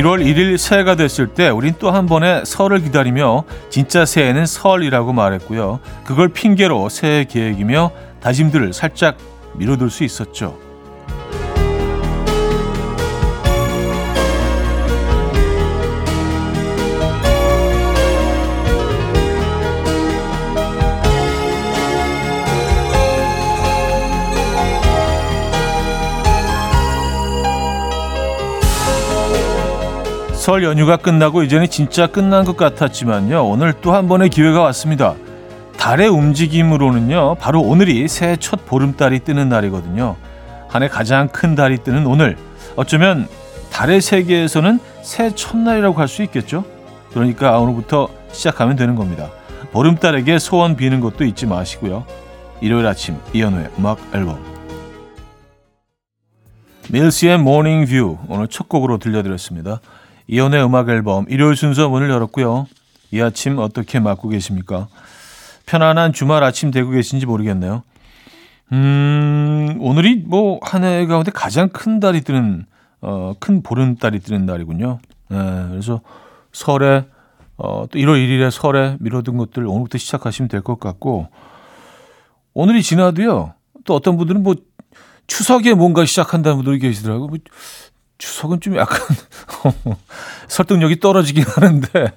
1월 1일 새해가 됐을 때 우린 또 한 번의 설을 기다리며 진짜 새해는 설이라고 말했고요. 그걸 핑계로 새해 계획이며 다짐들을 살짝 미뤄둘 수 있었죠. 설 연휴가 끝나고 이제는 진짜 끝난 것 같았지만요. 오늘 또 한 번의 기회가 왔습니다. 달의 움직임으로는요. 바로 오늘이 새해 첫 보름달이 뜨는 날이거든요. 한 해 가장 큰 달이 뜨는 오늘. 어쩌면 달의 세계에서는 새해 첫날이라고 할 수 있겠죠. 그러니까 오늘부터 시작하면 되는 겁니다. 보름달에게 소원 비는 것도 잊지 마시고요. 일요일 아침 이연우의 음악 앨범 밀스의 Morning View 오늘 첫 곡으로 들려드렸습니다. 이현우의 음악 앨범 일요일 순서 문을 열었고요. 이 아침 어떻게 맞고 계십니까? 편안한 주말 아침 되고 계신지 모르겠네요. 음, 오늘이 뭐 한 해 가운데 가장 큰 달이 뜨는 어, 큰 보름달이 뜨는 날이군요. 네, 그래서 설에 어, 또 1월 1일에 설에 미뤄둔 것들 오늘부터 시작하시면 될 것 같고 오늘이 지나도요. 또 어떤 분들은 뭐 추석에 뭔가 시작한다는 분들이 계시더라고요. 뭐 추석은 좀 약간 설득력이 떨어지긴 하는데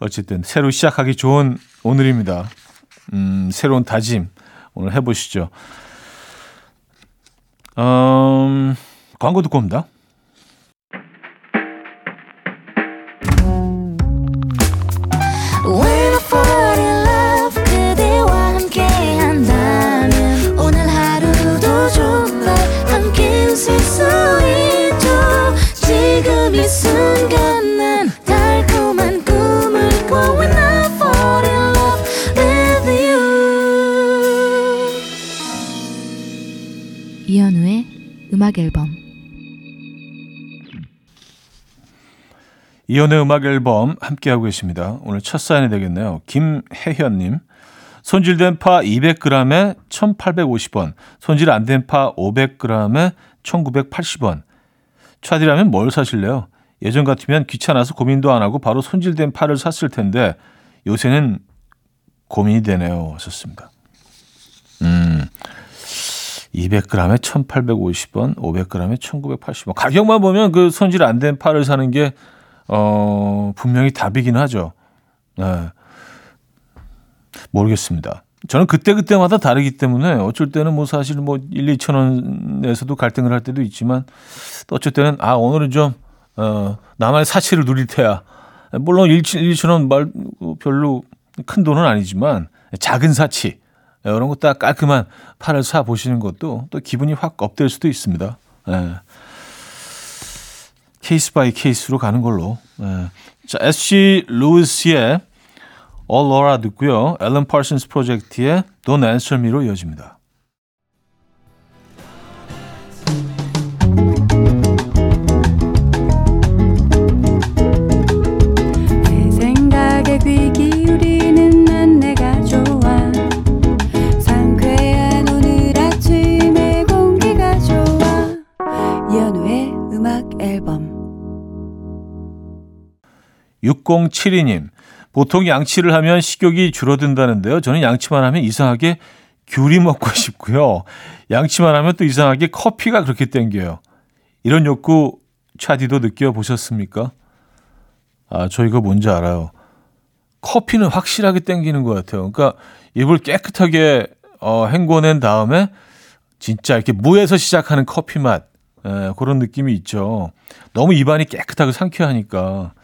어쨌든 새로 시작하기 좋은 오늘입니다. 음, 새로운 다짐 오늘 해보시죠. 음, 광고 듣고 옵니다. 음악 앨범 이연의 음악 앨범 함께하고 계십니다. 오늘 첫 사연이 되겠네요. 김혜현님. 손질된 파 200g에 1,850원, 손질 안 된 파 500g에 1,980원. 차디라면 뭘 사실래요? 예전 같으면 귀찮아서 고민도 안 하고 바로 손질된 파를 샀을 텐데 요새는 고민이 되네요. 하셨습니다. 음, 200g에 1,850원, 500g에 1,980원. 가격만 보면 그 손질 안 된 파를 사는 게, 어, 분명히 답이긴 하죠. 네. 모르겠습니다. 저는 그때그때마다 다르기 때문에 어쩔 때는 뭐 사실 뭐 1, 2천 원에서도 갈등을 할 때도 있지만 또 어쩔 때는 아, 오늘은 좀, 어, 나만의 사치를 누릴 테야. 물론 1, 2천 원 말, 별로 큰 돈은 아니지만 작은 사치. 이런 거 딱 깔끔한 팔을 사 보시는 것도 또 기분이 확 up될 수도 있습니다. 예. case by case로 가는 걸로. 예. 자, SG 루이스의 Aura 듣고요. 앨런 파슨스 프로젝트의 Don't Answer Me로 이어집니다. 6072님 보통 양치를 하면 식욕이 줄어든다는데요. 저는 양치만 하면 이상하게 귤이 먹고 싶고요. 양치만 하면 또 이상하게 커피가 그렇게 땡겨요. 이런 욕구 차디도 느껴보셨습니까? 아, 저 이거 뭔지 알아요. 커피는 확실하게 땡기는 것 같아요. 그러니까 입을 깨끗하게 어, 헹궈낸 다음에 진짜 이렇게 무에서 시작하는 커피 맛. 예, 그런 느낌이 있죠. 너무 입안이 깨끗하고 상쾌하니까.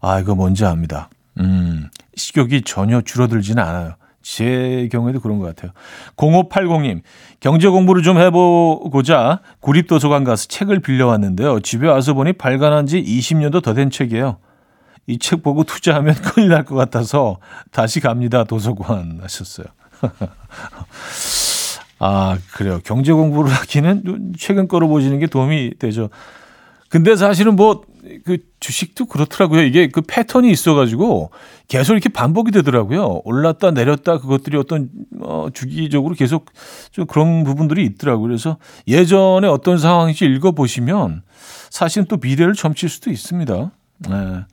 아, 이거 뭔지 압니다. 음, 식욕이 전혀 줄어들지는 않아요. 제 경우에도 그런 것 같아요. 0580님, 경제 공부를 좀 해보고자 구립도서관 가서 책을 빌려왔는데요. 집에 와서 보니 발간한 지 20년도 더 된 책이에요. 이 책 보고 투자하면 큰일 날 것 같아서 다시 갑니다. 도서관 하셨어요. 아, 그래요. 경제 공부를 하기는 최근 거로 보시는 게 도움이 되죠. 근데 사실은 뭐, 그 주식도 그렇더라고요. 이게 그 패턴이 있어가지고 계속 이렇게 반복이 되더라고요. 올랐다 내렸다 그것들이 어떤, 어, 주기적으로 계속 좀 그런 부분들이 있더라고요. 그래서 예전에 어떤 상황인지 읽어보시면 사실은 또 미래를 점칠 수도 있습니다. 네.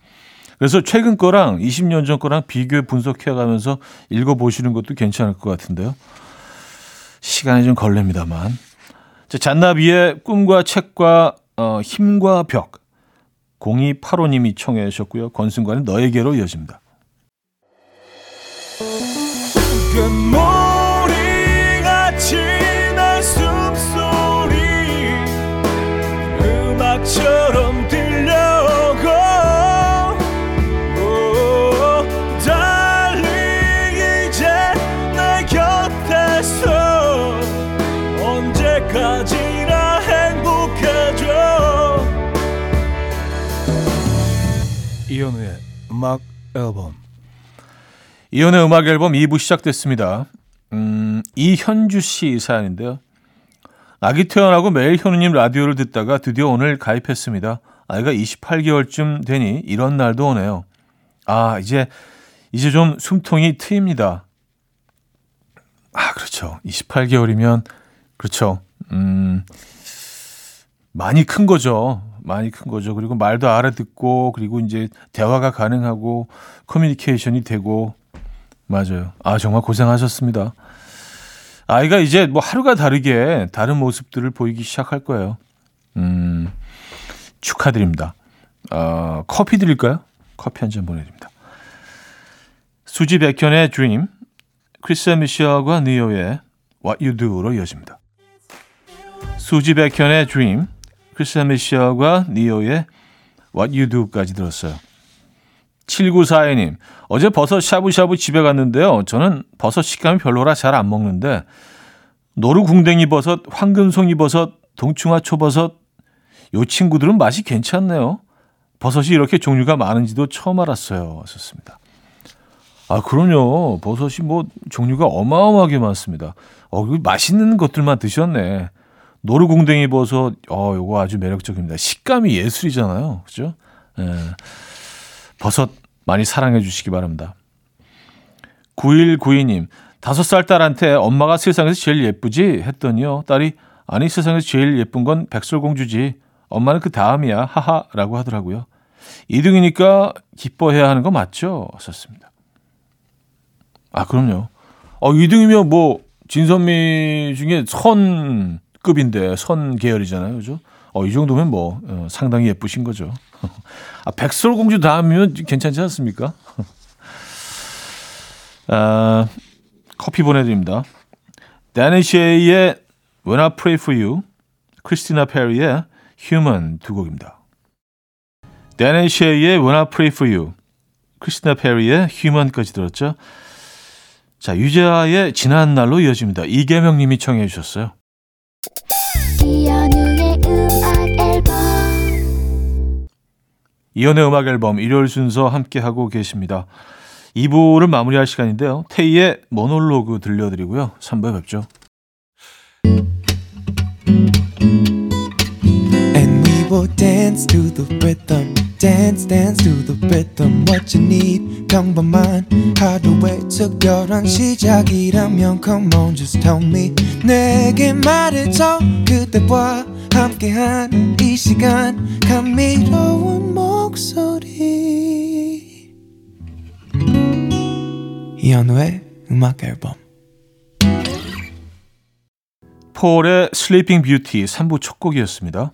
그래서 최근 거랑 20년 전 거랑 비교해 분석해 가면서 읽어보시는 것도 괜찮을 것 같은데요. 시간이 좀 걸립니다만. 자, 잔나비의 꿈과 책과 어, 힘과 벽. 0285님이 청해 주셨고요. 권순관의 너에게로 이어집니다. 곁에서 언제까지나 이현우의 음악 앨범 이연의 음악 앨범 2부 시작됐습니다. 음, 이현주 씨 사연인데요. 아기 태어나고 매일 현우님 라디오를 듣다가 드디어 오늘 가입했습니다. 아이가 28개월쯤 되니 이런 날도 오네요. 아, 이제, 이제 좀 숨통이 트입니다. 아, 그렇죠. 28개월이면, 그렇죠. 음, 많이 큰 거죠. 많이 큰 거죠. 그리고 말도 알아듣고, 그리고 이제 대화가 가능하고, 커뮤니케이션이 되고, 맞아요. 아, 정말 고생하셨습니다. 아이가 이제 뭐 하루가 다르게 다른 모습들을 보이기 시작할 거예요. 음, 축하드립니다. 어, 커피 드릴까요? 커피 한 잔 보내드립니다. 수지 백현의 Dream, 크리셋 미셸과 니요의 What You Do로 이어집니다. 수지 백현의 Dream, 크리셋 미셸과 니요의 What You Do까지 들었어요. 7942님, 어제 버섯 샤브샤브 집에 갔는데요. 저는 버섯 식감이 별로라 잘 안 먹는데, 노루궁뎅이 버섯, 황금송이 버섯, 동충하초버섯, 요 친구들은 맛이 괜찮네요. 버섯이 이렇게 종류가 많은지도 처음 알았어요. 왔었습니다. 아, 그럼요. 버섯이 뭐 종류가 어마어마하게 많습니다. 어, 맛있는 것들만 드셨네. 노루궁뎅이 버섯, 어, 요거 아주 매력적입니다. 식감이 예술이잖아요. 그죠? 예. 버섯 많이 사랑해 주시기 바랍니다. 9192님, 다섯 살 딸한테 엄마가 세상에서 제일 예쁘지? 했더니요. 딸이, 아니, 세상에서 제일 예쁜 건 백설공주지. 엄마는 그 다음이야. 하하. 라고 하더라고요. 2등이니까 기뻐해야 하는 거 맞죠? 썼습니다. 아, 그럼요. 어, 2등이면 뭐, 진선미 중에 선 급인데, 선 계열이잖아요. 그죠? 어, 이 정도면 뭐, 어, 상당히 예쁘신 거죠. 아, 백설공주 다음이면 괜찮지 않습니까? 아, 커피 보내드립니다. 다니쉐이의 When I Pray For You, 크리스티나 페리의 Human 두 곡입니다. 다니쉐이의 When I Pray For You, 크리스티나 페리의 Human까지 들었죠. 자, 유재하의 지난 날로 이어집니다. 이계명 님이 청해 주셨어요. 이현우의 음악 앨범 이연의 음악 앨범 일요일 순서 함께 하고 계십니다. 2부를 마무리할 시간인데요. 테이의 모놀로그 들려드리고요. 3부에 뵙죠. And will dance to the rhythm. Dance, dance to the rhythm. What you need, 평범한 하루의 특별한 시작이라면 Come on, just tell me. 내게 말해줘. 그대와 함께한 이 시간. 감미로운 목소리. 이현우의 음악 앨범. 폴의 Sleeping Beauty 3부 첫 곡이었습니다.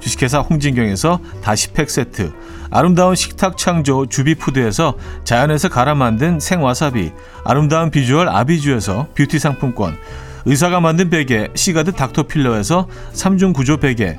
주식회사 홍진경에서 다시팩 세트, 아름다운 식탁 창조 주비푸드에서 자연에서 갈아 만든 생와사비, 아름다운 비주얼 아비주에서 뷰티 상품권, 의사가 만든 베개 시가드 닥터필러에서 3중 구조 베개,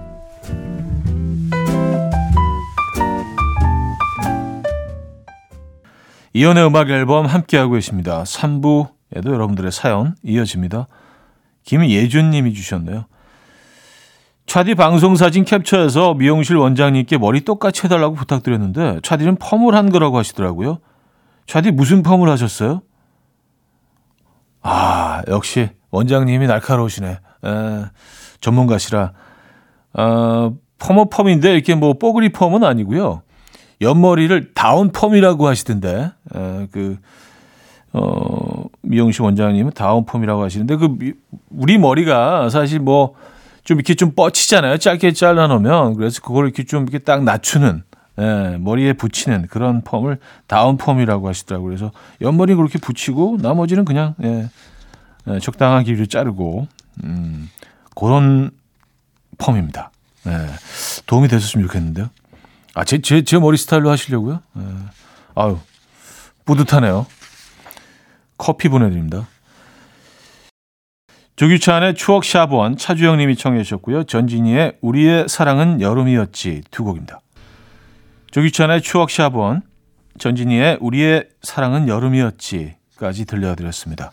이연의 음악 앨범 함께하고 계십니다. 3부에도 여러분들의 사연 이어집니다. 김예준 님이 주셨네요. 차디 방송 사진 캡처해서 미용실 원장님께 머리 똑같이 해달라고 부탁드렸는데 차디는 펌을 한 거라고 하시더라고요. 차디 무슨 펌을 하셨어요? 아 역시 원장님이 날카로우시네. 에, 전문가시라. 어, 펌은 펌인데 이렇게 뭐 뽀글이 펌은 아니고요. 옆머리를 다운 펌이라고 하시던데 에, 그 어, 미용실 원장님은 다운 펌이라고 하시는데 그 미, 우리 머리가 사실 뭐 좀 이렇게 좀 뻗치잖아요. 짧게 잘라 놓으면 그래서 그걸 이렇게 좀 이렇게 딱 낮추는 예, 머리에 붙이는 그런 펌을 다운 펌이라고 하시더라고요. 그래서 옆머리 그렇게 붙이고 나머지는 그냥 예, 예, 적당한 길이로 자르고 음, 그런 펌입니다. 예, 도움이 됐었으면 좋겠는데요. 아, 제, 제, 제 머리 스타일로 하시려고요? 예. 아유, 뿌듯하네요. 커피 보내드립니다. 조규찬의 추억 샤브원 차주영 님이 청해 주셨고요. 전진희의 우리의 사랑은 여름이었지 두 곡입니다. 조규찬의 추억 샤브원 전진희의 우리의 사랑은 여름이었지까지 들려드렸습니다.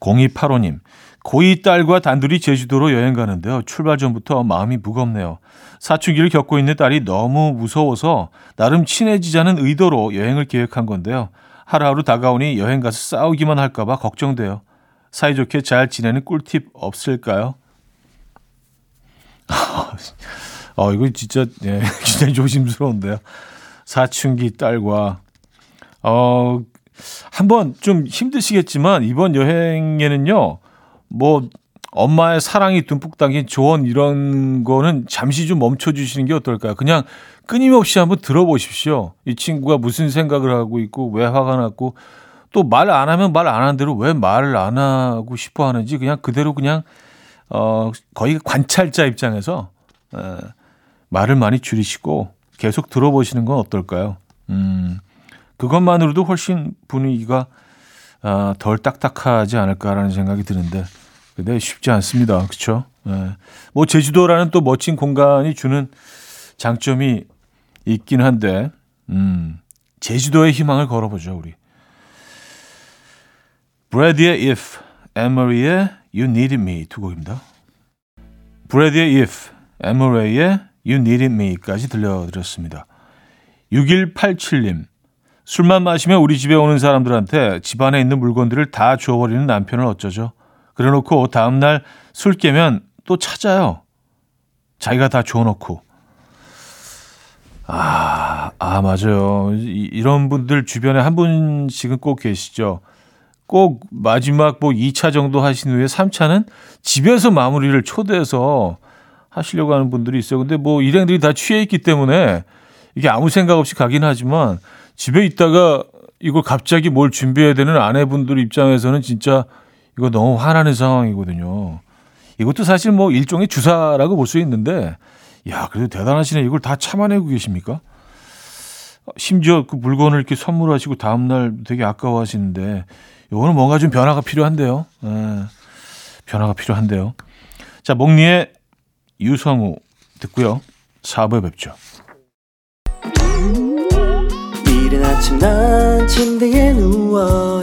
0285님 고이 딸과 단둘이 제주도로 여행 가는데요. 출발 전부터 마음이 무겁네요. 사춘기를 겪고 있는 딸이 너무 무서워서 나름 친해지자는 의도로 여행을 계획한 건데요. 하루하루 다가오니 여행 가서 싸우기만 할까봐 걱정돼요. 사이좋게 잘 지내는 꿀팁 없을까요? 어, 이거 진짜, 예, 굉장히 조심스러운데요. 사춘기 딸과, 어, 한번 좀 힘드시겠지만, 이번 여행에는요, 뭐, 엄마의 사랑이 듬뿍 담긴 조언 이런 거는 잠시 좀 멈춰 주시는 게 어떨까요? 그냥 끊임없이 한번 들어보십시오. 이 친구가 무슨 생각을 하고 있고, 왜 화가 났고, 또 말 안 하면 말 안 하는 대로 왜 말을 안 하고 싶어 하는지 그냥 그대로 그냥, 어, 거의 관찰자 입장에서, 에, 말을 많이 줄이시고 계속 들어보시는 건 어떨까요? 음, 그것만으로도 훨씬 분위기가 아, 덜 딱딱하지 않을까라는 생각이 드는데, 근데 쉽지 않습니다. 그렇죠? 예. 뭐 제주도라는 또 멋진 공간이 주는 장점이 있긴 한데, 음, 제주도의 희망을 걸어보죠 우리. 브래디의 If, 에머리의 You Needed Me 두 곡입니다. 브래디의 If, 에머리의 You Needed Me까지 들려드렸습니다. 6187님. 술만 마시면 우리 집에 오는 사람들한테 집안에 있는 물건들을 다 주워버리는 남편을 어쩌죠? 그래 놓고 다음날 술 깨면 또 찾아요. 자기가 다 주워놓고. 아, 아, 맞아요. 이, 이런 분들 주변에 한 분씩은 꼭 계시죠. 꼭 마지막 뭐 2차 정도 하신 후에 3차는 집에서 마무리를 초대해서 하시려고 하는 분들이 있어요. 근데 뭐 일행들이 다 취해 있기 때문에 이게 아무 생각 없이 가긴 하지만 집에 있다가 이걸 갑자기 뭘 준비해야 되는 아내분들 입장에서는 진짜 이거 너무 화나는 상황이거든요. 이것도 사실 뭐 일종의 주사라고 볼 수 있는데, 야, 그래도 대단하시네. 이걸 다 참아내고 계십니까? 심지어 그 물건을 이렇게 선물하시고 다음날 되게 아까워하시는데, 이거는 뭔가 좀 변화가 필요한데요. 에, 변화가 필요한데요. 자, 목리의 유성우 듣고요. 4부에 뵙죠. 이른 아침 난 침대에 누워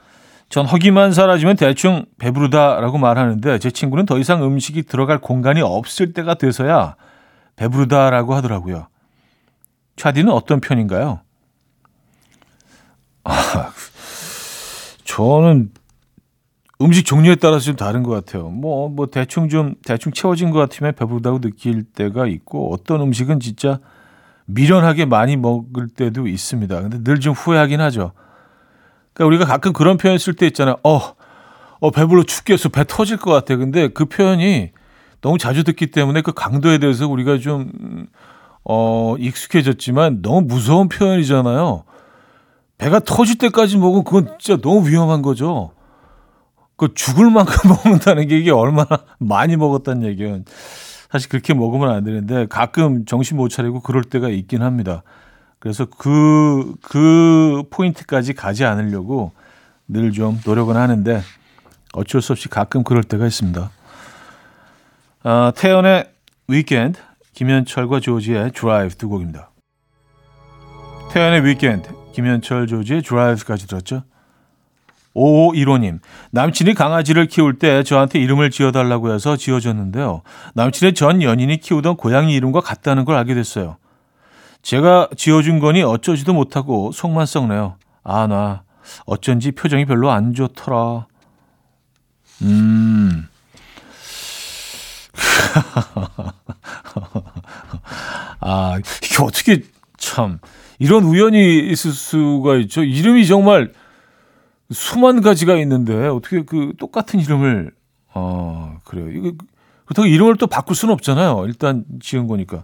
전 허기만 사라지면 대충 배부르다라고 말하는데 제 친구는 더 이상 음식이 들어갈 공간이 없을 때가 돼서야 배부르다라고 하더라고요. 차디는 어떤 편인가요? 아, 저는 음식 종류에 따라서 좀 다른 것 같아요. 뭐, 뭐, 대충 좀, 대충 채워진 것 같으면 배부르다고 느낄 때가 있고, 어떤 음식은 진짜 미련하게 많이 먹을 때도 있습니다. 근데 늘 좀 후회하긴 하죠. 그러니까 우리가 가끔 그런 표현 쓸 때 있잖아요. 어, 어, 배불러 죽겠어. 배 터질 것 같아. 근데 그 표현이 너무 자주 듣기 때문에 그 강도에 대해서 우리가 좀, 어, 익숙해졌지만 너무 무서운 표현이잖아요. 배가 터질 때까지 먹으면 그건 진짜 너무 위험한 거죠. 그 죽을 만큼 먹는다는 게 이게 얼마나 많이 먹었다는 얘기예요. 사실 그렇게 먹으면 안 되는데 가끔 정신 못 차리고 그럴 때가 있긴 합니다. 그래서 그, 그 포인트까지 가지 않으려고 늘 좀 노력은 하는데 어쩔 수 없이 가끔 그럴 때가 있습니다. 아, 태연의 Weekend, 김현철과 조지의 드라이브 두 곡입니다. 태연의 Weekend, 김현철 조지의 드라이브까지 들었죠. 5515님, 남친이 강아지를 키울 때 저한테 이름을 지어달라고 해서 지어줬는데요. 남친의 전 연인이 키우던 고양이 이름과 같다는 걸 알게 됐어요. 제가 지어준 거니 어쩌지도 못하고 속만 썩네요. 아, 나 어쩐지 표정이 별로 안 좋더라. 음. 아, 이게 어떻게 참 이런 우연이 있을 수가 있죠. 이름이 정말 수만 가지가 있는데 어떻게 그 똑같은 이름을 어 그래요. 이거 그렇다고 이름을 또 바꿀 수는 없잖아요. 일단 지은 거니까 아,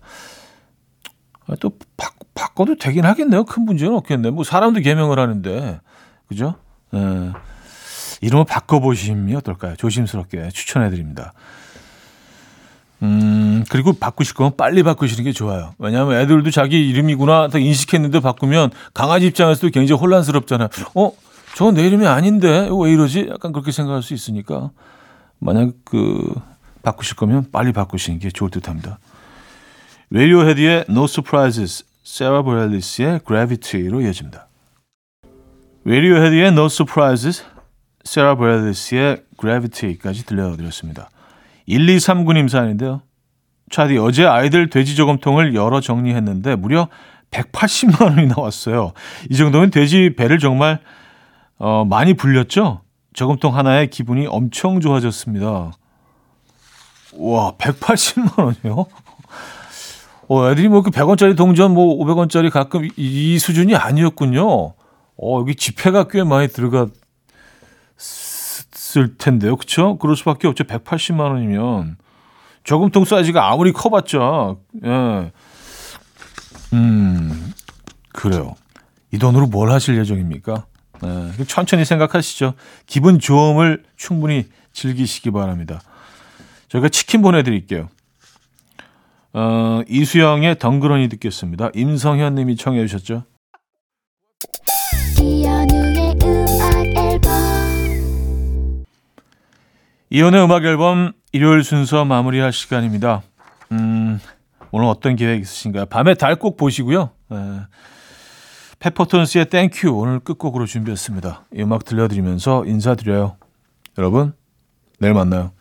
또 바, 바꿔도 되긴 하겠네요. 큰 문제는 없겠네. 뭐 사람도 개명을 하는데 그죠? 예. 이름을 바꿔보심이 어떨까요? 조심스럽게 추천해드립니다. 음, 그리고 바꾸실 거면 빨리 바꾸시는 게 좋아요. 왜냐하면 애들도 자기 이름이구나 다 인식했는데 바꾸면 강아지 입장에서도 굉장히 혼란스럽잖아요. 어? 저건 내 이름이 아닌데 왜 이러지? 약간 그렇게 생각할 수 있으니까 만약 그 바꾸실 거면 빨리 바꾸시는 게 좋을 듯합니다. 레디오헤드의 No Surprises, 세라 보렐리스의 Gravity로 이어집니다. 레디오헤드의 No Surprises, 세라 보렐리스의 Gravity까지 들려드렸습니다. 1239님 사연인데요. 차디 어제 아이들 돼지 저금통을 열어 정리했는데 무려 180만 원이 나왔어요. 이 정도면 돼지 배를 정말 어, 많이 불렸죠? 저금통 하나에 기분이 엄청 좋아졌습니다. 와, 180만 원이요? 어, 애들이 뭐 그 100원짜리 동전 뭐 500원짜리 가끔 이, 이 수준이 아니었군요. 어, 여기 지폐가 꽤 많이 들어갔을 텐데요. 그쵸? 그럴 수밖에 없죠. 180만 원이면. 저금통 사이즈가 아무리 커봤자, 예. 음, 그래요. 이 돈으로 뭘 하실 예정입니까? 네, 천천히 생각하시죠. 기분 좋음을 충분히 즐기시기 바랍니다. 저희가 치킨 보내드릴게요. 어, 이수영의 덩그러니 듣겠습니다. 임성현 님이 청해 주셨죠. 이연우의 음악 앨범 이현우의 음악 앨범 일요일 순서 마무리할 시간입니다. 음, 오늘 어떤 계획 있으신가요? 밤에 달 꼭 보시고요. 네. 페퍼톤스의 Thank You 오늘 끝곡으로 준비했습니다. 이 음악 들려드리면서 인사드려요. 여러분, 내일 만나요.